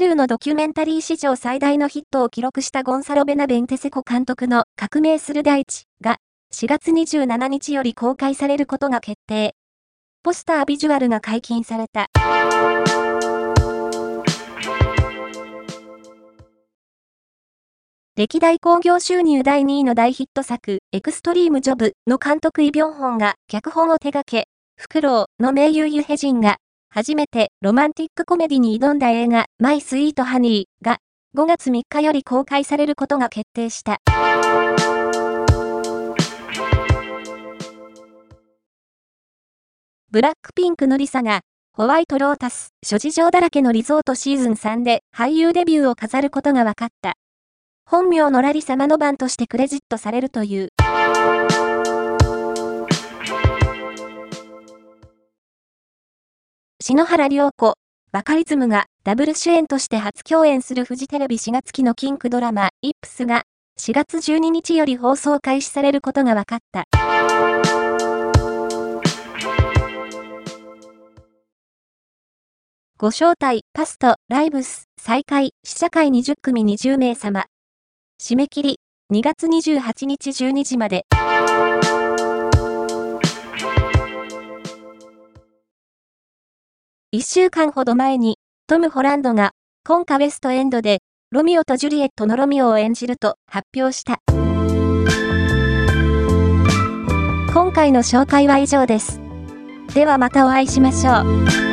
ルーのドキュメンタリー史上最大のヒットを記録したゴンサロ・ベナベンテセコ監督の革命する大地が4月27日より公開されることが決定。ポスタービジュアルが解禁された。歴代興行収入第2位の大ヒット作、エクストリームジョブの監督イ・ビョンホンが脚本を手掛け、フクロウの名優ユヘジンが初めてロマンティックコメディに挑んだ映画、マイ・スイート・ハニーが5月3日より公開されることが決定した。ブラックピンクのリサが、ホワイトロータス、諸事情だらけのリゾートシーズン3で俳優デビューを飾ることが分かった。本名のラリ様の番としてクレジットされるという。篠原涼子、バカリズムがダブル主演として初共演するフジテレビ4月期のキンクドラマ、イップスが4月12日より放送開始されることが分かった。ご招待、パスト、ライブス、再開、試写会20組20名様。締め切り、2月28日12時まで。一週間ほど前に、トム・ホランドが、今夏・ウェストエンドで、ロミオとジュリエットのロミオを演じると発表した。今回の紹介は以上です。ではまたお会いしましょう。